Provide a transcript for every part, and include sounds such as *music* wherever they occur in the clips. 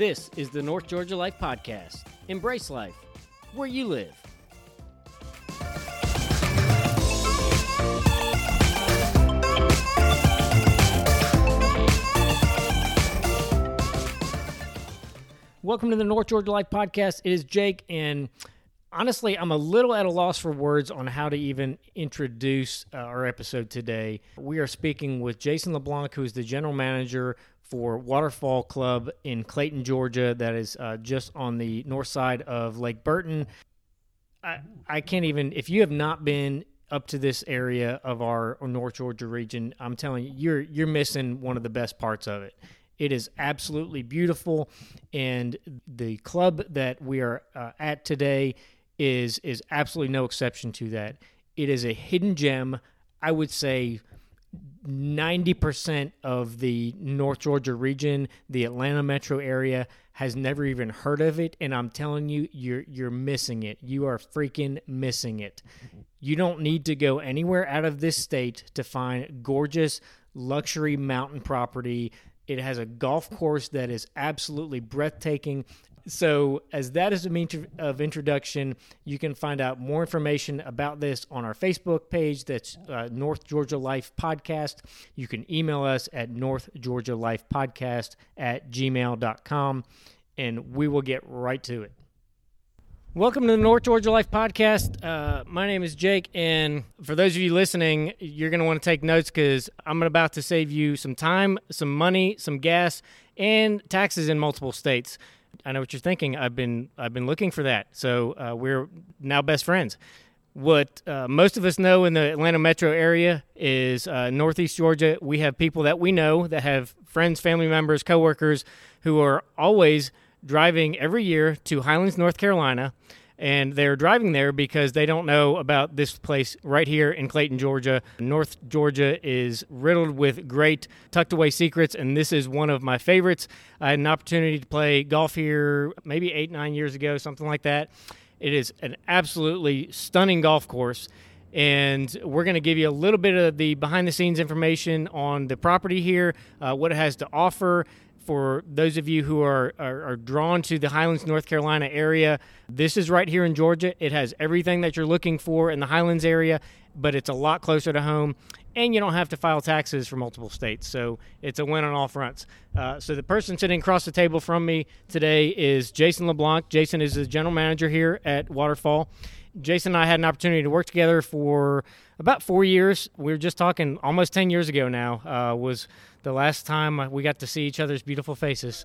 This is the North Georgia Life Podcast. Embrace life where you live. Welcome to the North Georgia Life Podcast. It is Jake, and honestly, I'm a little at a loss for words on how to even introduce uh, our episode today. We are speaking with Jason LeBlanc, who is the general manager for Waterfall Club in Clayton, Georgia, that is uh, just on the north side of Lake Burton. I, I can't even, if you have not been up to this area of our North Georgia region, I'm telling you, you're you're missing one of the best parts of it. It is absolutely beautiful, and the club that we are uh, at today is is absolutely no exception to that. It is a hidden gem. I would say 90% of the North Georgia region, the Atlanta metro area has never even heard of it and I'm telling you you're you're missing it. You are freaking missing it. You don't need to go anywhere out of this state to find gorgeous luxury mountain property it has a golf course that is absolutely breathtaking. So, as that is a means of introduction, you can find out more information about this on our Facebook page. That's uh, North Georgia Life Podcast. You can email us at North Georgia Life Podcast at gmail.com, and we will get right to it. Welcome to the North Georgia Life Podcast. Uh, my name is Jake, and for those of you listening, you're going to want to take notes because I'm about to save you some time, some money, some gas, and taxes in multiple states. I know what you're thinking. I've been I've been looking for that, so uh, we're now best friends. What uh, most of us know in the Atlanta metro area is uh, Northeast Georgia. We have people that we know that have friends, family members, coworkers who are always driving every year to Highlands, North Carolina, and they're driving there because they don't know about this place right here in Clayton, Georgia. North Georgia is riddled with great tucked away secrets, and this is one of my favorites. I had an opportunity to play golf here maybe eight, nine years ago, something like that. It is an absolutely stunning golf course. And we're going to give you a little bit of the behind the scenes information on the property here, uh, what it has to offer, for those of you who are, are, are, drawn to the Highlands, North Carolina area, this is right here in Georgia. It has everything that you're looking for in the Highlands area, but it's a lot closer to home, and you don't have to file taxes for multiple states. So it's a win on all fronts. Uh, so the person sitting across the table from me today is Jason LeBlanc. Jason is the general manager here at Waterfall. Jason and I had an opportunity to work together for about four years. We were just talking almost 10 years ago now, uh, was the last time we got to see each other's beautiful faces.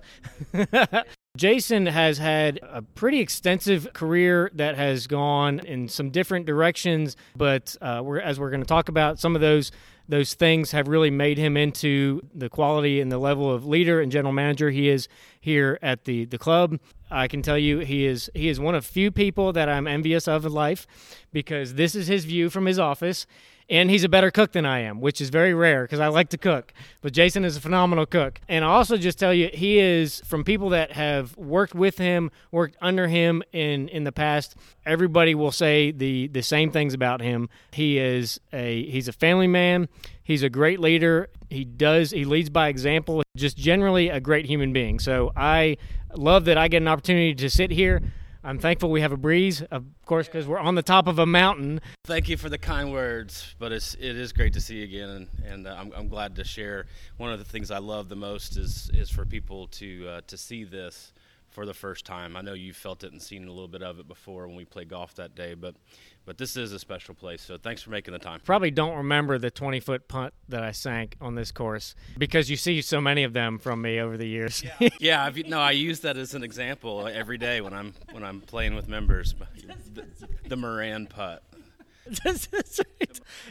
*laughs* Jason has had a pretty extensive career that has gone in some different directions, but uh, we're, as we're going to talk about, some of those those things have really made him into the quality and the level of leader and general manager he is here at the the club. I can tell you he is he is one of few people that I'm envious of in life because this is his view from his office and he's a better cook than I am, which is very rare because I like to cook. But Jason is a phenomenal cook. And I'll also just tell you, he is from people that have worked with him, worked under him in in the past. Everybody will say the the same things about him. He is a he's a family man. He's a great leader. He does he leads by example. Just generally a great human being. So I love that I get an opportunity to sit here I'm thankful we have a breeze, of course, because we're on the top of a mountain. Thank you for the kind words, but it's it is great to see you again, and, uh, I'm, I'm glad to share. One of the things I love the most is is for people to uh, to see this for the first time. I know you felt it and seen a little bit of it before when we played golf that day, but but this is a special place. So thanks for making the time. Probably don't remember the 20 foot putt that I sank on this course because you see so many of them from me over the years. Yeah, *laughs* yeah no, I use that as an example every day when I'm when I'm playing with members. *laughs* The, the Moran putt.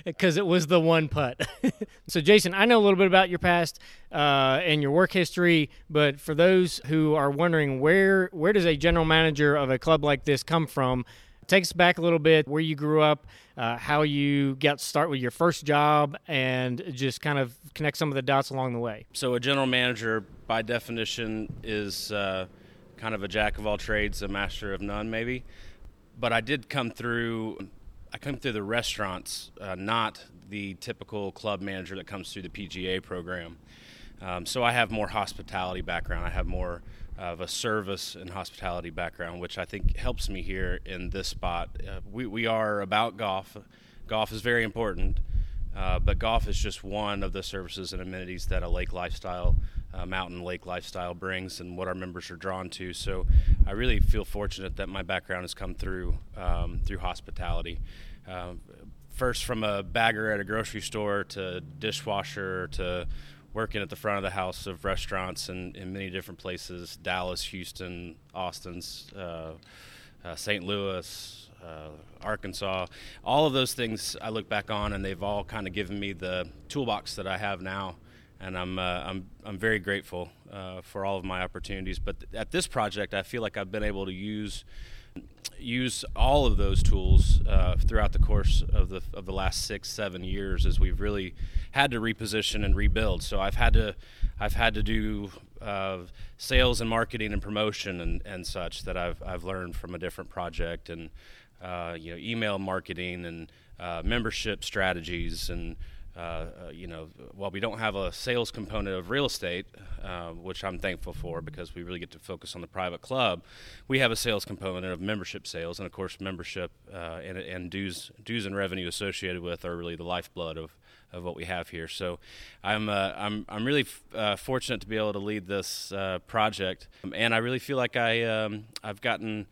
Because it was the one putt. *laughs* so, Jason, I know a little bit about your past uh, and your work history, but for those who are wondering where where does a general manager of a club like this come from? Take us back a little bit, where you grew up, uh, how you got start with your first job, and just kind of connect some of the dots along the way. So, a general manager, by definition, is uh, kind of a jack of all trades, a master of none, maybe. But I did come through I come through the restaurants, uh, not the typical club manager that comes through the PGA program. Um, so I have more hospitality background. I have more of a service and hospitality background, which I think helps me here in this spot. Uh, we, we are about golf. Golf is very important, uh, but golf is just one of the services and amenities that a lake lifestyle, uh, mountain lake lifestyle brings and what our members are drawn to. So I really feel fortunate that my background has come through um, through hospitality. Uh, first from a bagger at a grocery store to dishwasher to working at the front of the house of restaurants in, in many different places Dallas, Houston, Austin's, uh, uh, St. Louis, uh, Arkansas. All of those things I look back on, and they've all kind of given me the toolbox that I have now. And I'm, uh, I'm, I'm very grateful uh, for all of my opportunities. But at this project, I feel like I've been able to use use all of those tools uh, throughout the course of the of the last six seven years as we've really had to reposition and rebuild. So I've had to I've had to do uh, sales and marketing and promotion and, and such that I've I've learned from a different project and uh, you know email marketing and uh, membership strategies and uh, uh, you know, while we don't have a sales component of real estate, uh, which I'm thankful for because we really get to focus on the private club, we have a sales component of membership sales, and of course, membership uh, and, and dues, dues and revenue associated with are really the lifeblood of of what we have here. So I'm uh, I'm I'm really f- uh, fortunate to be able to lead this uh, project, and I really feel like I um, I've gotten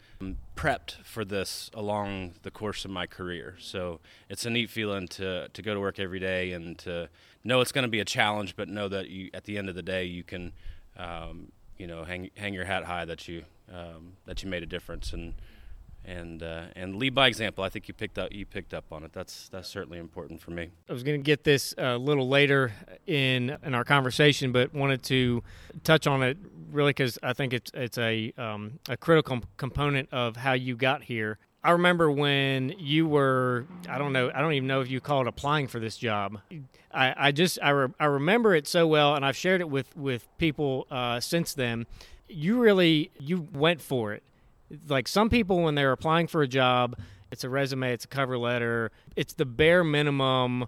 prepped for this along the course of my career. So it's a neat feeling to to go to work every day and to know it's going to be a challenge, but know that you at the end of the day you can um, you know hang hang your hat high that you um, that you made a difference and and uh, and lead by example. I think you picked up you picked up on it. That's that's certainly important for me. I was going to get this a little later in in our conversation, but wanted to touch on it really because I think it's it's a um, a critical component of how you got here. I remember when you were I don't know I don't even know if you called applying for this job. I, I just I, re, I remember it so well, and I've shared it with with people uh, since then. You really you went for it like some people when they're applying for a job, it's a resume, it's a cover letter, it's the bare minimum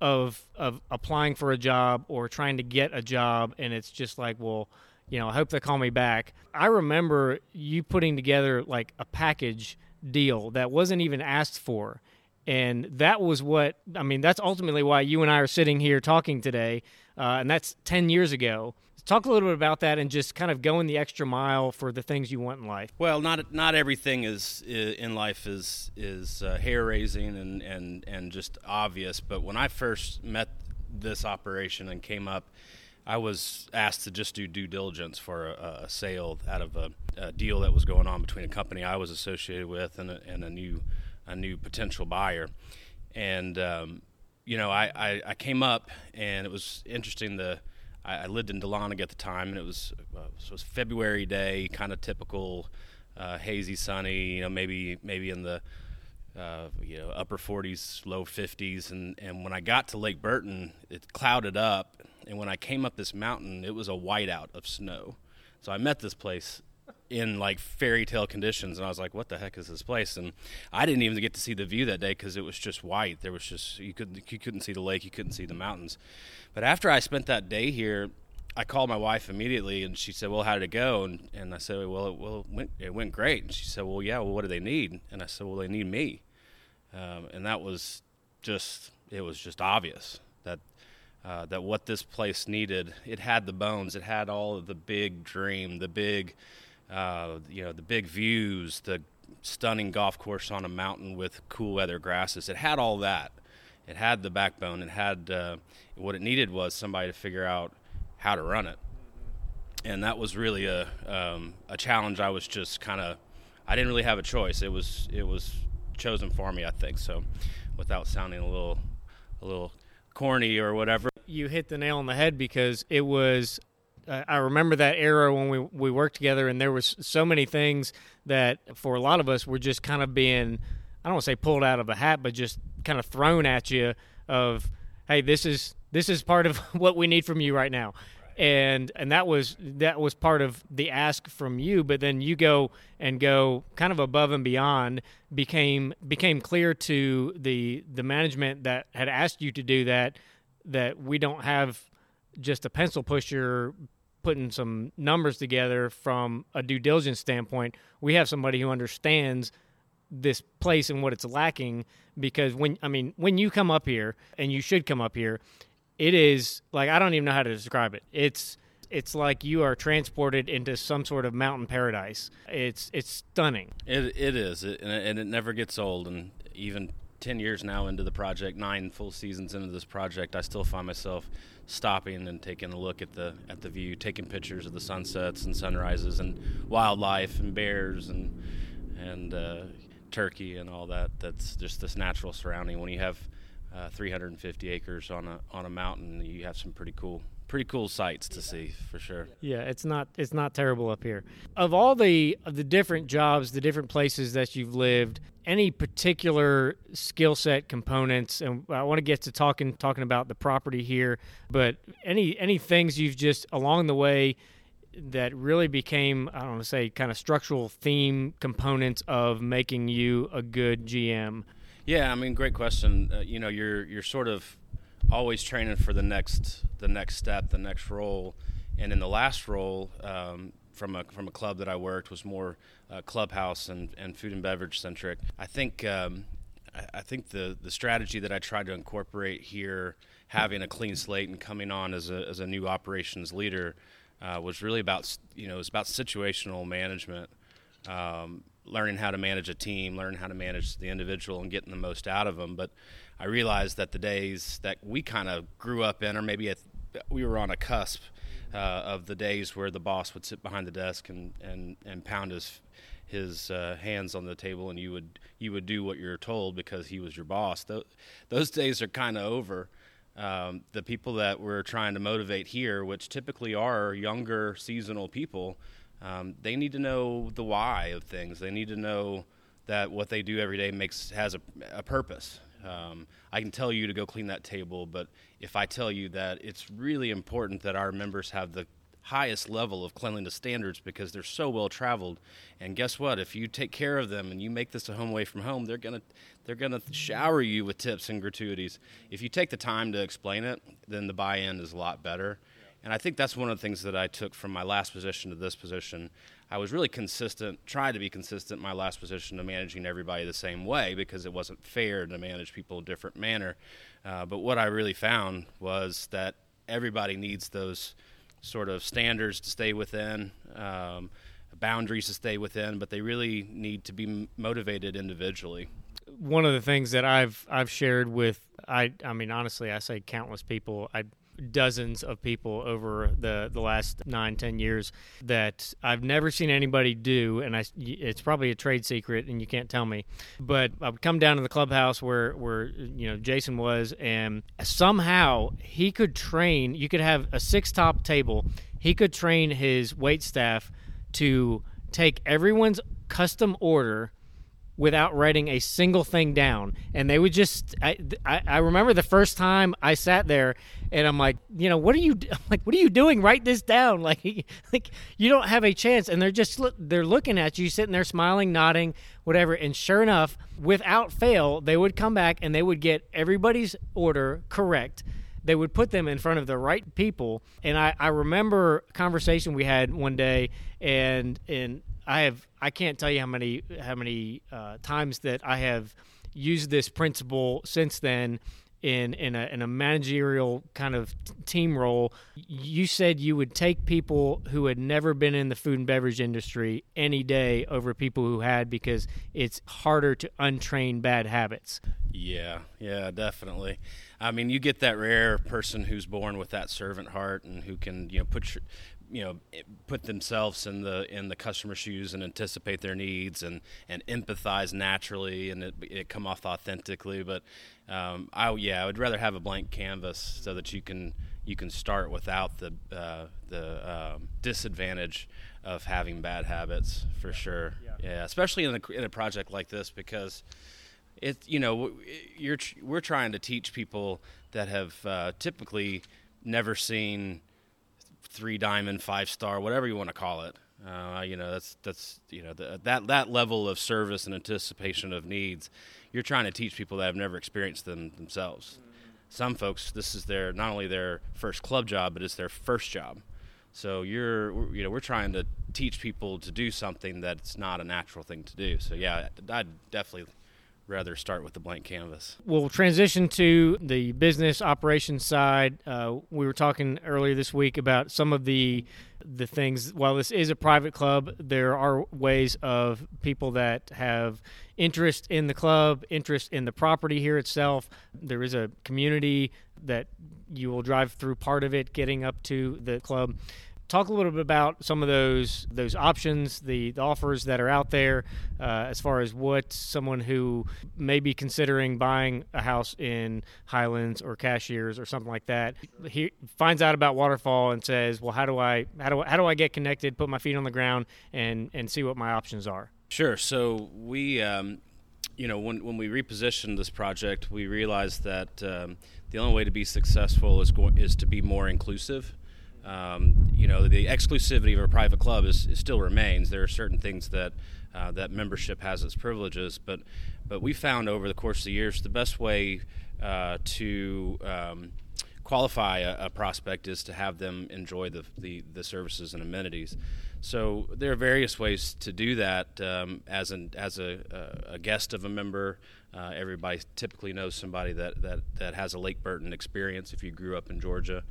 of of applying for a job or trying to get a job and it's just like, well, you know, I hope they call me back. I remember you putting together like a package deal that wasn't even asked for. And that was what, I mean, that's ultimately why you and I are sitting here talking today. Uh, and that's 10 years ago. Talk a little bit about that and just kind of going the extra mile for the things you want in life. Well, not not everything is in life is is uh, hair raising and, and and just obvious. But when I first met this operation and came up, I was asked to just do due diligence for a, a sale out of a, a, deal that was going on between a company I was associated with and a, and a new a new potential buyer. And um, you know, I, I, I came up and it was interesting the I, I lived in Dahlonega at the time, and it was uh, it was February day, kind of typical, uh, hazy, sunny. You know, maybe maybe in the uh, you know upper 40s, low 50s, and and when I got to Lake Burton, it clouded up, and when I came up this mountain, it was a whiteout of snow. So I met this place in like fairy tale conditions and i was like what the heck is this place? And i didn't even get to see the view that day because it was just white. There was just you couldn't you couldn't see the lake you couldn't see the mountains. But after i spent that day here i called my wife immediately and she said well how did it go? And, and i said well it, well, it went, it went great. And she said well yeah well what do they need? And i said well they need me. Um, and that was just it was just obvious that uh, that what this place needed it had the bones it had all of the big dream the big uh, you know, the big views, the stunning golf course on a mountain with cool weather grasses. It had all that. It had the backbone. It had uh, what it needed was somebody to figure out how to run it, and that was really a um, a challenge. I was just kind of I didn't really have a choice. It was it was chosen for me, I think. So, without sounding a little a little corny or whatever, you hit the nail on the head because it was I remember that era when we we worked together, and there was so many things that for a lot of us were just kind of being, I don't want to say pulled out of a hat, but just kind of thrown at you of, hey, this is this is part of *laughs* what we need from you right now. And and that was that was part of the ask from you, but then you go and go kind of above and beyond. became became clear to the the management that had asked you to do that that we don't have just a pencil pusher putting some numbers together from a due diligence standpoint, we have somebody who understands this place and what it's lacking because when I mean when you come up here and you should come up here, it is like I don't even know how to describe it. It's it's like you are transported into some sort of mountain paradise. It's it's stunning. It it is, it, and, it, never gets old. And even ten years now into the project, nine full seasons into this project, I still find myself stopping and taking a look at the at the view, taking pictures of the sunsets and sunrises and wildlife and bears and and uh, turkey and all that. That's just this natural surrounding. When you have uh, 350 acres on a on a mountain, you have some pretty cool pretty cool sights to see for sure. Yeah, it's not it's not terrible up here. Of all the of the different jobs, the different places that you've lived, any particular skill set components and I want to get to talking talking about the property here, but any any things you've just along the way that really became I don't want to say kind of structural theme components of making you a good GM. Yeah, I mean, great question. Uh, you know, you're you're sort of always training for the next the next step, the next role. And in the last role, um, from a from a club that I worked was more uh, clubhouse and, and food and beverage centric. I think um, I, think the the strategy that I tried to incorporate here, having a clean slate and coming on as a as a new operations leader, uh, was really about you know it was about situational management. Um, learning how to manage a team, learning how to manage the individual, and getting the most out of them. But I realized that the days that we kind of grew up in, or maybe at, we were on a cusp uh, of the days where the boss would sit behind the desk and, and, and pound his his uh, hands on the table, and you would you would do what you're told because he was your boss. Those, those days are kind of over. Um, the people that we're trying to motivate here, which typically are younger seasonal people, um, they need to know the why of things. They need to know that what they do every day makes has a, a purpose. Um, I can tell you to go clean that table, but if I tell you that it's really important that our members have the highest level of cleanliness standards because they're so well traveled, and guess what? If you take care of them and you make this a home away from home, they're gonna they're gonna shower you with tips and gratuities. If you take the time to explain it, then the buy-in is a lot better. And I think that's one of the things that I took from my last position to this position. I was really consistent, tried to be consistent in my last position of managing everybody the same way because it wasn't fair to manage people a different manner. Uh, but what I really found was that everybody needs those sort of standards to stay within, um, boundaries to stay within, but they really need to be motivated individually. One of the things that I've I've shared with I I mean honestly I say countless people I dozens of people over the, the last nine, ten years that I've never seen anybody do, and I, it's probably a trade secret, and you can't tell me. But I would come down to the clubhouse where where you know Jason was, and somehow he could train. You could have a six top table. He could train his wait staff to take everyone's custom order without writing a single thing down. And they would just I, I, I remember the first time i sat there and i'm like you know what are you *laughs* I'm like what are you doing? Write this down. *laughs* Like like you don't have a chance. And they're just they're looking at you sitting there smiling nodding whatever. And sure enough without fail they would come back and they would get everybody's order correct. They would put them in front of the right people. And i, I remember a conversation we had one day and and I have I can't tell you how many how many uh, times that I have used this principle since then in in a, in a managerial kind of team role. You said you would take people who had never been in the food and beverage industry any day over people who had because it's harder to untrain bad habits. Yeah, yeah, definitely. I mean, you get that rare person who's born with that servant heart and who can, you know, put your, you know put themselves in the in the customer shoes and anticipate their needs and and empathize naturally and it, it come off authentically. But um, I yeah I would rather have a blank canvas so that you can you can start without the uh, the uh, disadvantage of having bad habits for sure. Yeah, yeah especially in a, in a project like this because it you know you're we're trying to teach people that have uh, typically never seen three diamond, five star, whatever you want to call it. Uh, you know, that's that's you know the, that that level of service and anticipation of needs. You're trying to teach people that have never experienced them themselves. Some folks, this is their not only their first club job, but it's their first job. So you're, you know, we're trying to teach people to do something that's not a natural thing to do. So yeah, I'd definitely rather start with the blank canvas. We'll transition to the business operations side. Uh, we were talking earlier this week about some of the the things. While this is a private club, there are ways of people that have interest in the club, interest in the property here itself. There is a community that you will drive through part of it getting up to the club. Talk a little bit about some of those those options, the, the offers that are out there, uh, as far as what someone who may be considering buying a house in Highlands or Cashiers or something like that, he finds out about Waterfall and says, "Well, how do I how do how do I get connected, put my feet on the ground, and and see what my options are?" Sure. So we. Um, you know, when, when we repositioned this project, we realized that um, the only way to be successful is go- is to be more inclusive. Um, you know, the exclusivity of a private club is, is still remains. There are certain things that uh, that membership has its privileges, but but we found over the course of the years the best way uh, to um, qualify a, a, prospect is to have them enjoy the, the, the services and amenities. So there are various ways to do that. Um, as an as a, a, guest of a member, uh, everybody typically knows somebody that, that, that has a Lake Burton experience if you grew up in Georgia.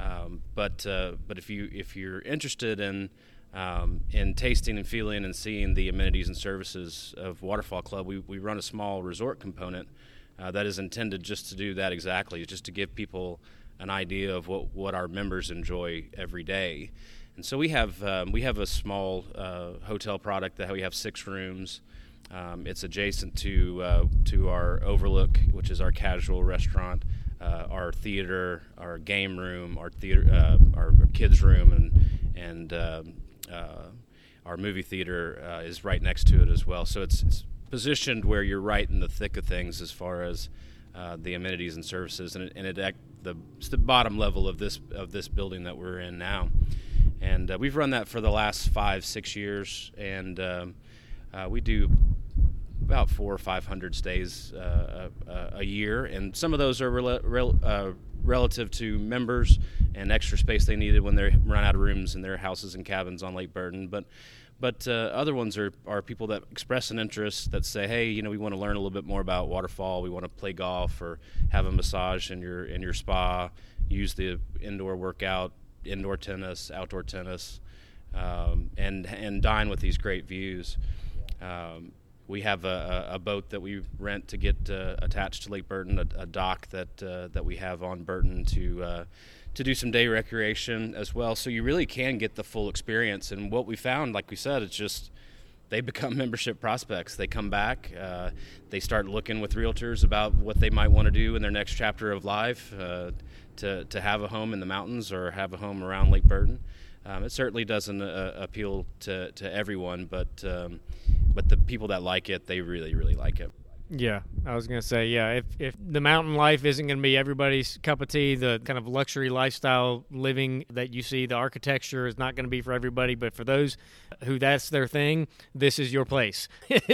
Um, but uh, but if you if you're interested in um, in tasting and feeling and seeing the amenities and services of Waterfall Club, we, we run a small resort component uh, that is intended just to do that exactly, just to give people an idea of what, what our members enjoy every day. And so we have um, we have a small uh, hotel product that we have six rooms. Um, it's adjacent to uh, to our Overlook, which is our casual restaurant, uh, our theater, our game room, our theater, uh, our, kids room, and and um, uh, our movie theater uh, is right next to it as well. So it's, it's, positioned where you're right in the thick of things as far as uh, the amenities and services, and it, and it the, the bottom level of this of this building that we're in now. And we've run that for the last five six years, and um, we do about four or five hundred stays uh, a, a, year, and some of those are rel- rel- uh, relative to members and extra space they needed when they run out of rooms in their houses and cabins on Lake Burton. But but uh, other ones are, are people that express an interest that say, hey, you know, we want to learn a little bit more about waterfall. We want to play golf or have a massage in your in your spa. Use the indoor workout, indoor tennis, outdoor tennis, um, and and dine with these great views. Um, we have a, a, boat that we rent to get uh, attached to Lake Burton, a, a dock that uh, that we have on Burton to uh, to do some day recreation as well. So you really can get the full experience. And what we found, like we said, it's just they *laughs* become membership prospects. They come back, uh, they start looking with realtors about what they might want to do in their next chapter of life uh, to to have a home in the mountains or have a home around Lake Burton. Um, it certainly doesn't uh, appeal to, to everyone, but um, but the people that like it, they really really like it. Yeah, I was gonna say, yeah, if if the mountain life isn't gonna be everybody's cup of tea, the kind of luxury lifestyle living that you see, the architecture is not gonna be for everybody. But for those who that's their thing, this is your place.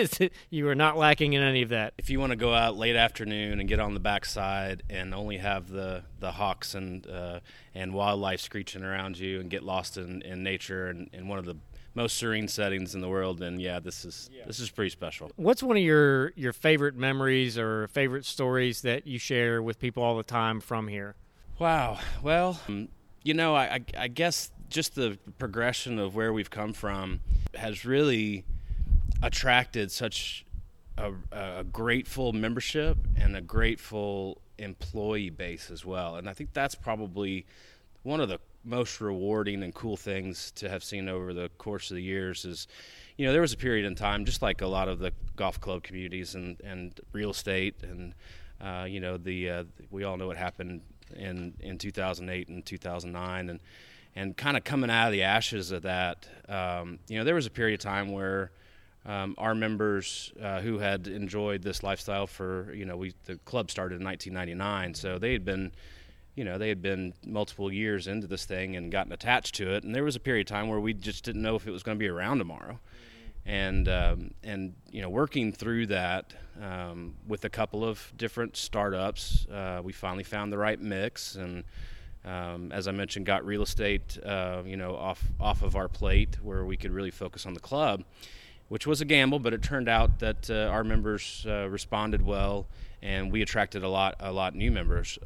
*laughs* you are not lacking in any of that. If you want to go out late afternoon and get on the backside and only have the the hawks and uh, and wildlife screeching around you and get lost in, in nature and in one of the most serene settings in the world and yeah this is yeah. this is pretty special. What's one of your your favorite memories or favorite stories that you share with people all the time from here? Wow. Well um, you know I, I guess just the progression of where we've come from has really attracted such a, a grateful membership and a grateful employee base as well. And i think that's probably one of the most rewarding and cool things to have seen over the course of the years is, you know, there was a period in time, just like a lot of the golf club communities and, and real estate, and uh, you know, the uh, we all know what happened in in 2008 and 2009, and and kind of coming out of the ashes of that, um, you know, there was a period of time where. Um, our members uh, who had enjoyed this lifestyle for you know we the club started in 1999 so they had been you know, they had been multiple years into this thing and gotten attached to it. And there was a period of time where we just didn't know if it was going to be around tomorrow. And um, and you know, working through that um, with a couple of different startups, uh, we finally found the right mix. And um, as I mentioned, got real estate, uh, you know, off off of our plate where we could really focus on the club, which was a gamble, but it turned out that uh, our members uh, responded well, and we attracted a lot a lot new members.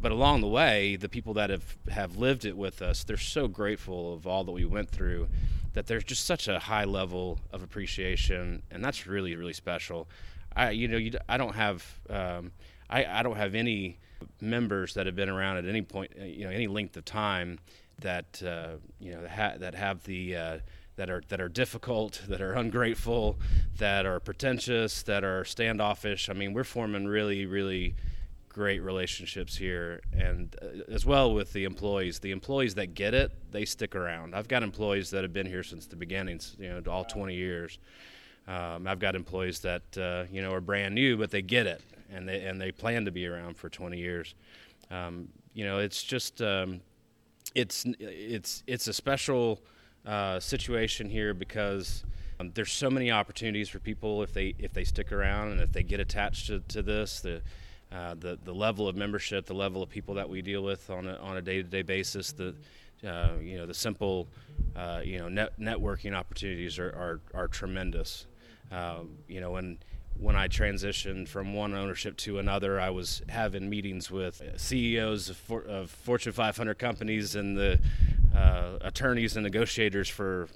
But along the way, the people that have have lived it with us, they're so grateful of all that we went through, that there's just such a high level of appreciation, and that's really really special. I you know you, I don't have um, I, I don't have any members that have been around at any point, uh, you know, any length of time that uh, you know ha- that have the uh, that are that are difficult, *laughs* that are ungrateful, that are pretentious, that are standoffish. I mean, we're forming really, really great relationships here, and uh, as well with the employees. The employees that get it, they stick around. I've got employees that have been here since the beginnings, you know, all 20 years. Um, I've got employees that uh, you know are brand new, but they get it, and they and they plan to be around for 20 years. Um, you know, it's just um, it's it's it's a special uh, situation here because um, there's so many opportunities for people if they if they stick around and if they get attached to, to this the uh, the the level of membership, the level of people that we deal with on a on a day to day basis, the uh, you know the simple uh, you know net, networking opportunities are are, are tremendous. Um, you know when when I transitioned from one ownership to another, I was having meetings with CEOs of, for, of Fortune 500 companies and the uh, attorneys and negotiators for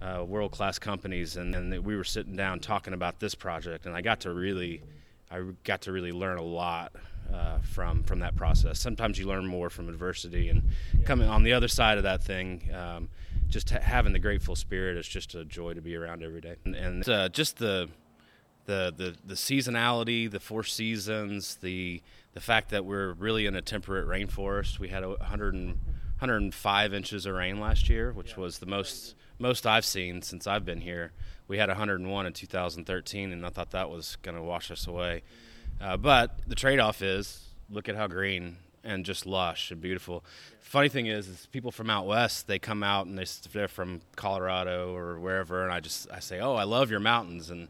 uh, world class companies, and, and we were sitting down talking about this project, and I got to really, I got to really learn a lot uh, from from that process. Sometimes you learn more from adversity, and coming on the other side of that thing. Um, just ha- having the grateful spirit is just a joy to be around every day, and, and uh, just the the, the the seasonality, the four seasons, the the fact that we're really in a temperate rainforest. We had 100 and, 105 inches of rain last year, which was the most most I've seen since I've been here. We had 101 in 2013, and I thought that was going to wash us away. Uh, but the trade-off is look at how green and just lush and beautiful. Funny thing is, is people from out west they come out and they, they're from Colorado or wherever, and I just I say, oh, I love your mountains and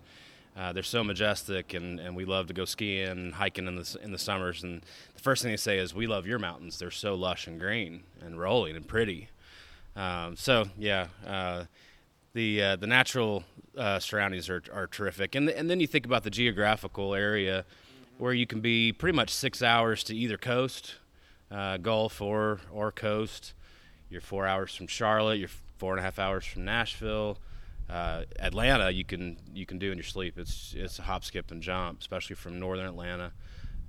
uh, they're so majestic, and, and we love to go skiing and hiking in the in the summers. And the first thing they say is, "We love your mountains. They're so lush and green and rolling and pretty." Um, so yeah, uh, the uh, the natural uh, surroundings are are terrific, and and then you think about the geographical area where you can be pretty much six hours to either coast, uh, Gulf or or coast. You're four hours from Charlotte. You're four and a half hours from Nashville uh, Atlanta you can you can do in your sleep. It's it's a hop, skip, and jump, especially from northern Atlanta.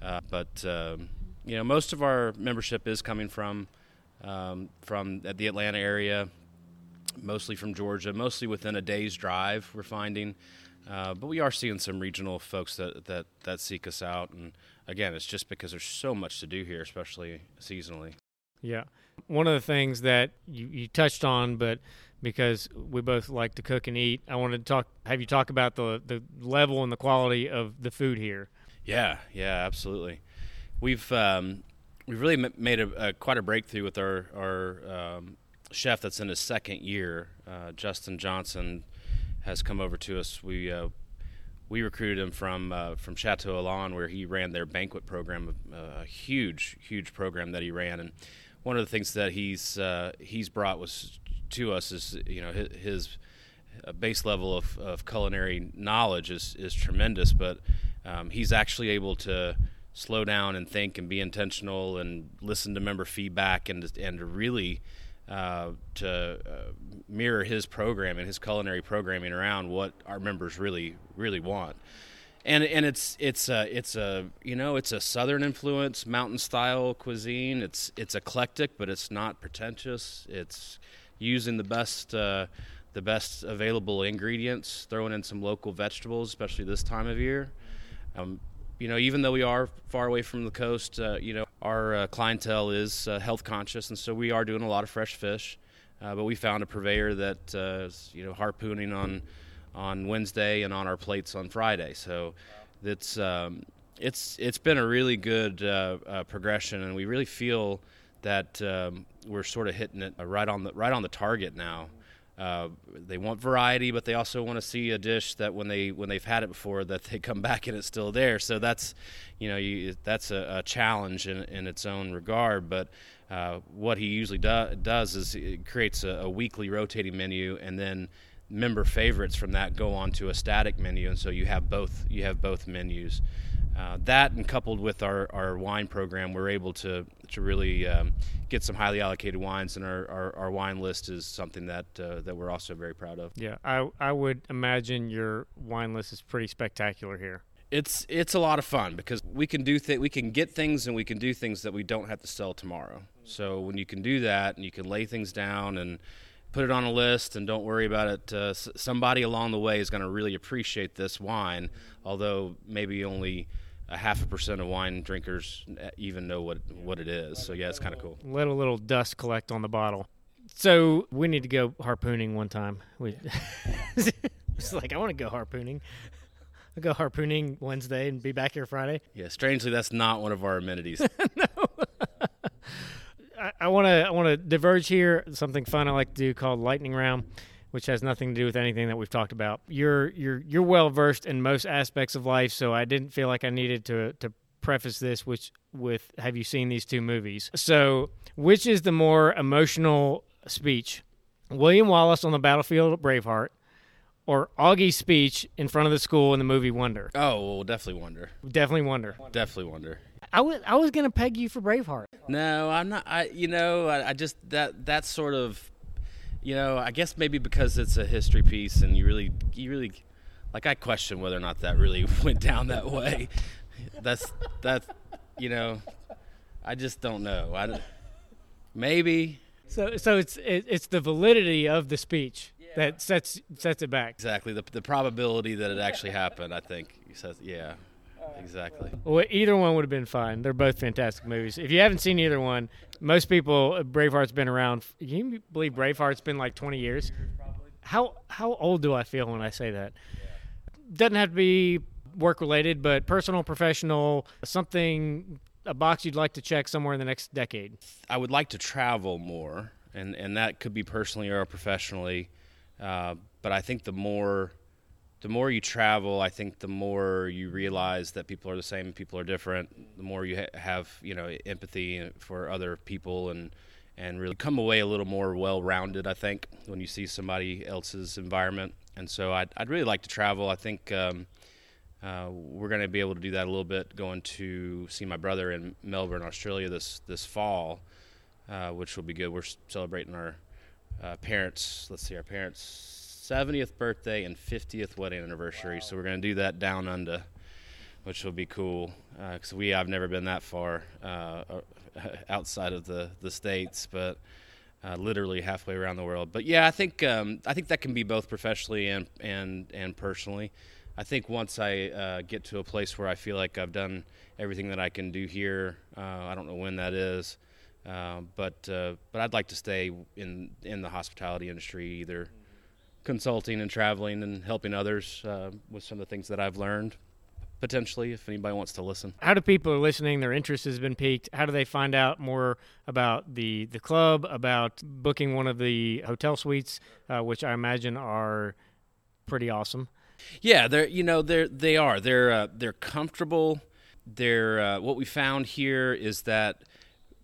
Uh, but um, you know, most of our membership is coming from um, from the Atlanta area, mostly from Georgia, mostly within a day's drive. We're finding, uh, but we are seeing some regional folks that, that that seek us out, and again, it's just because there's so much to do here, especially seasonally. Yeah, one of the things that you, you touched on, but because we both like to cook and eat. I wanted to talk, have you talk about the the level and the quality of the food here. Yeah, yeah, absolutely. We've um, we've really made a, a, quite a breakthrough with our our um, chef that's in his second year. Uh, Justin Johnson has come over to us. We uh, we recruited him from uh, from Chateau Elan, where he ran their banquet program, a huge huge program that he ran, and one of the things that he's uh, he's brought was to us is you know his, his uh, base level of, of culinary knowledge is is tremendous, but um, he's actually able to slow down and think and be intentional and listen to member feedback and and really uh, to uh, mirror his program and his culinary programming around what our members really really want. And and it's it's a it's a you know it's a southern influence mountain style cuisine. It's it's eclectic, but it's not pretentious. It's using the best uh, the best available ingredients, throwing in some local vegetables, especially this time of year. Um, you know, even though we are far away from the coast, uh, you know, our uh, clientele is uh, health conscious, and so we are doing a lot of fresh fish. Uh, but we found a purveyor that uh, is, you know, harpooning on on Wednesday and on our plates on Friday. So it's um, it's it's been a really good progression, and we really feel that um, we're sort of hitting it right on the right on the target now. Uh, they want variety, but they also want to see a dish that when they when they've had it before, that they *laughs* come back and it's still there. So that's, you know, you, that's a, a, challenge in, in its own regard. But uh, what he usually do, does is it creates a, a, weekly rotating menu, and then member favorites from that go on to a static menu, and so you have both you have both menus. Uh, that and coupled with our, our wine program, we're able to to really um, get some highly allocated wines, and our, our, our wine list is something that uh, that we're also very proud of. Yeah, I I would imagine your wine list is pretty spectacular here. It's it's a lot of fun because we can do th- we can get things and we can do things that we don't have to sell tomorrow. So when you can do that and you can lay things down and put it on a list and don't worry about it. Uh, somebody along the way is going to really appreciate this wine, although maybe only a half a percent of wine drinkers even know what what it is. So yeah, it's kind of cool. Let a little dust collect on the bottle. So we need to go harpooning one time. We *laughs* it's like I want to go harpooning. I'll go harpooning Wednesday and be back here Friday. Yeah, strangely, that's not one of our amenities. *laughs* no. *laughs* I want to I want to diverge here. Something fun I like to do called lightning round which has nothing to do with anything that we've talked about. You're you're you're well versed in most aspects of life, so I didn't feel like I needed to to preface this which with have you seen these two movies? So, which is the more emotional speech? William Wallace on the battlefield of Braveheart or Auggie's speech in front of the school in the movie Wonder? Oh, well, definitely Wonder. Definitely Wonder. Definitely Wonder. I was I was gonna peg you for Braveheart. No, I'm not. I you know I, I just that that sort of you know, I guess maybe because it's a history piece and you really, you really, like I question whether or not that really *laughs* went down that way. That's that, you know, I just don't know. I maybe. So, so it's it, it's the validity of the speech yeah. that sets sets it back. Exactly the the probability that it actually happened. I think says yeah. Exactly. Well, either one would have been fine. They're both fantastic movies. If you haven't seen either one, most people uh, Braveheart's been around. Can you believe Braveheart's been like 20 years? How how old do I feel when I say that? Doesn't have to be work related, but personal, professional, something a box you'd like to check somewhere in the next decade. I would like to travel more, and and that could be personally or professionally. Uh, but I think the more the more you travel, I think the more you realize that people are the same, people are different. The more you ha- have, you know, empathy for other people and and really come away a little more well-rounded. I think when you see somebody else's environment, and so I'd, I'd really like to travel. I think um, uh, we're going to be able to do that a little bit. Going to see my brother in Melbourne, Australia this this fall, uh, which will be good. We're celebrating our uh, parents. Let's see, our parents 70th birthday and 50th wedding anniversary. Wow. So we're going to do that down under, which will be cool because uh, we I've never been that far uh, *laughs* outside of the the states, but uh, literally halfway around the world. But yeah, I think um, I think that can be both professionally and and and personally. I think once I uh, get to a place where I feel like I've done everything that I can do here, uh, I don't know when that is. Uh, but uh, but I'd like to stay in in the hospitality industry either consulting and traveling and helping others uh, with some of the things that I've learned. Potentially, if anybody wants to listen. How do people are listening? Their interest has been piqued. How do they find out more about the the club, about booking one of the hotel suites, uh, which I imagine are pretty awesome? Yeah, they're you know they're they are they're uh, they're comfortable. They're uh, what we found here is that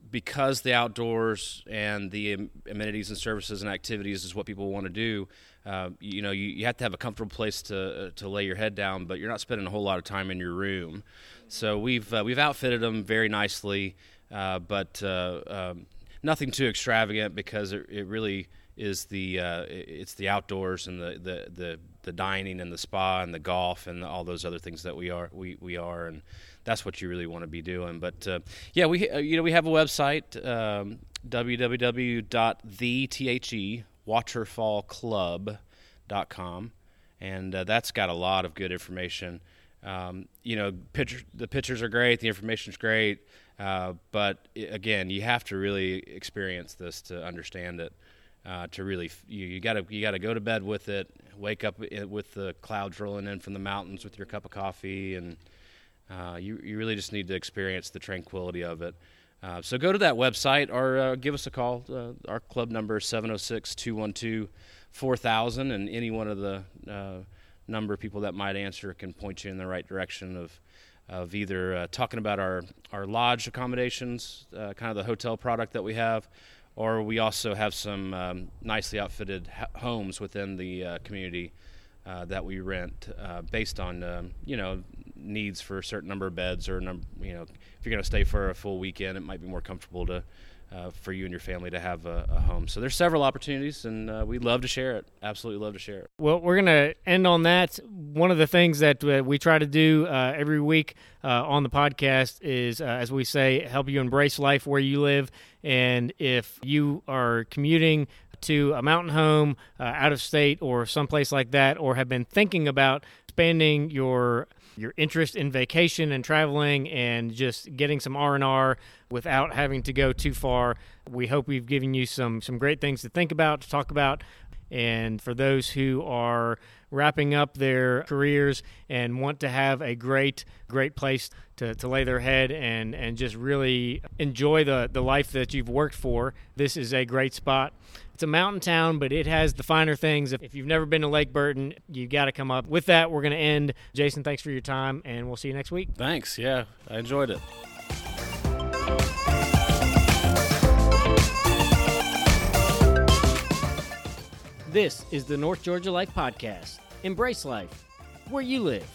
because the outdoors and the amenities and services and activities is what people want to do, uh, you know, you, you have to have a comfortable place to uh, to lay your head down, but you're not spending a whole lot of time in your room. So we've uh, we've outfitted them very nicely, uh, but uh, um, nothing too extravagant because it, it really is the uh, it's the outdoors and the, the, the, the dining and the spa and the golf and all those other things that we are we, we are and that's what you really want to be doing. But yeah, we you know we have a website um, www.the waterfallclub.com, and uh, that's got a lot of good information. Um, you know, the pictures are great, the information's great, uh, but again, you have to really experience this to understand it. Uh, to really, you, you, gotta you gotta go to bed with it, wake up with the clouds rolling in from the mountains with your cup of coffee, and uh, you you really just need to experience the tranquility of it. Uh, so go to that website or uh, give us a call. Uh, our club number is 706 212 4000, and any one of the uh, number of people that might answer can point you in the right direction of of either uh, talking about our, our lodge accommodations, uh, kind of the hotel product that we have, or we also have some um, nicely outfitted ha- homes within the community that we rent based on um, you know needs for a certain number of beds or number you know if you're going to stay for a full weekend, it might be more comfortable to uh, for you and your family to have a, a home. So there's several opportunities, and uh, we'd love to share it. Absolutely love to share it. Well, we're going to end on that. One of the things that uh, we try to do uh, every week uh, on the podcast is, as we say, help you embrace life where you live. And if you are commuting to a mountain home out of state or someplace like that, or have been thinking about expanding your your interest in vacation and traveling and just getting some R&R without having to go too far. We hope we've given you some some great things to think about, to talk about. And for those who are wrapping up their careers and want to have a great, great place to, to lay their head and, and just really enjoy the, the life that you've worked for, this is a great spot. It's a mountain town, but it has the finer things. If you've never been to Lake Burton, you got to come up. With that, we're going to end. Jason, thanks for your time, and we'll see you next week. Thanks. Yeah, I enjoyed it. This is the North Georgia Life Podcast. Embrace life where you live.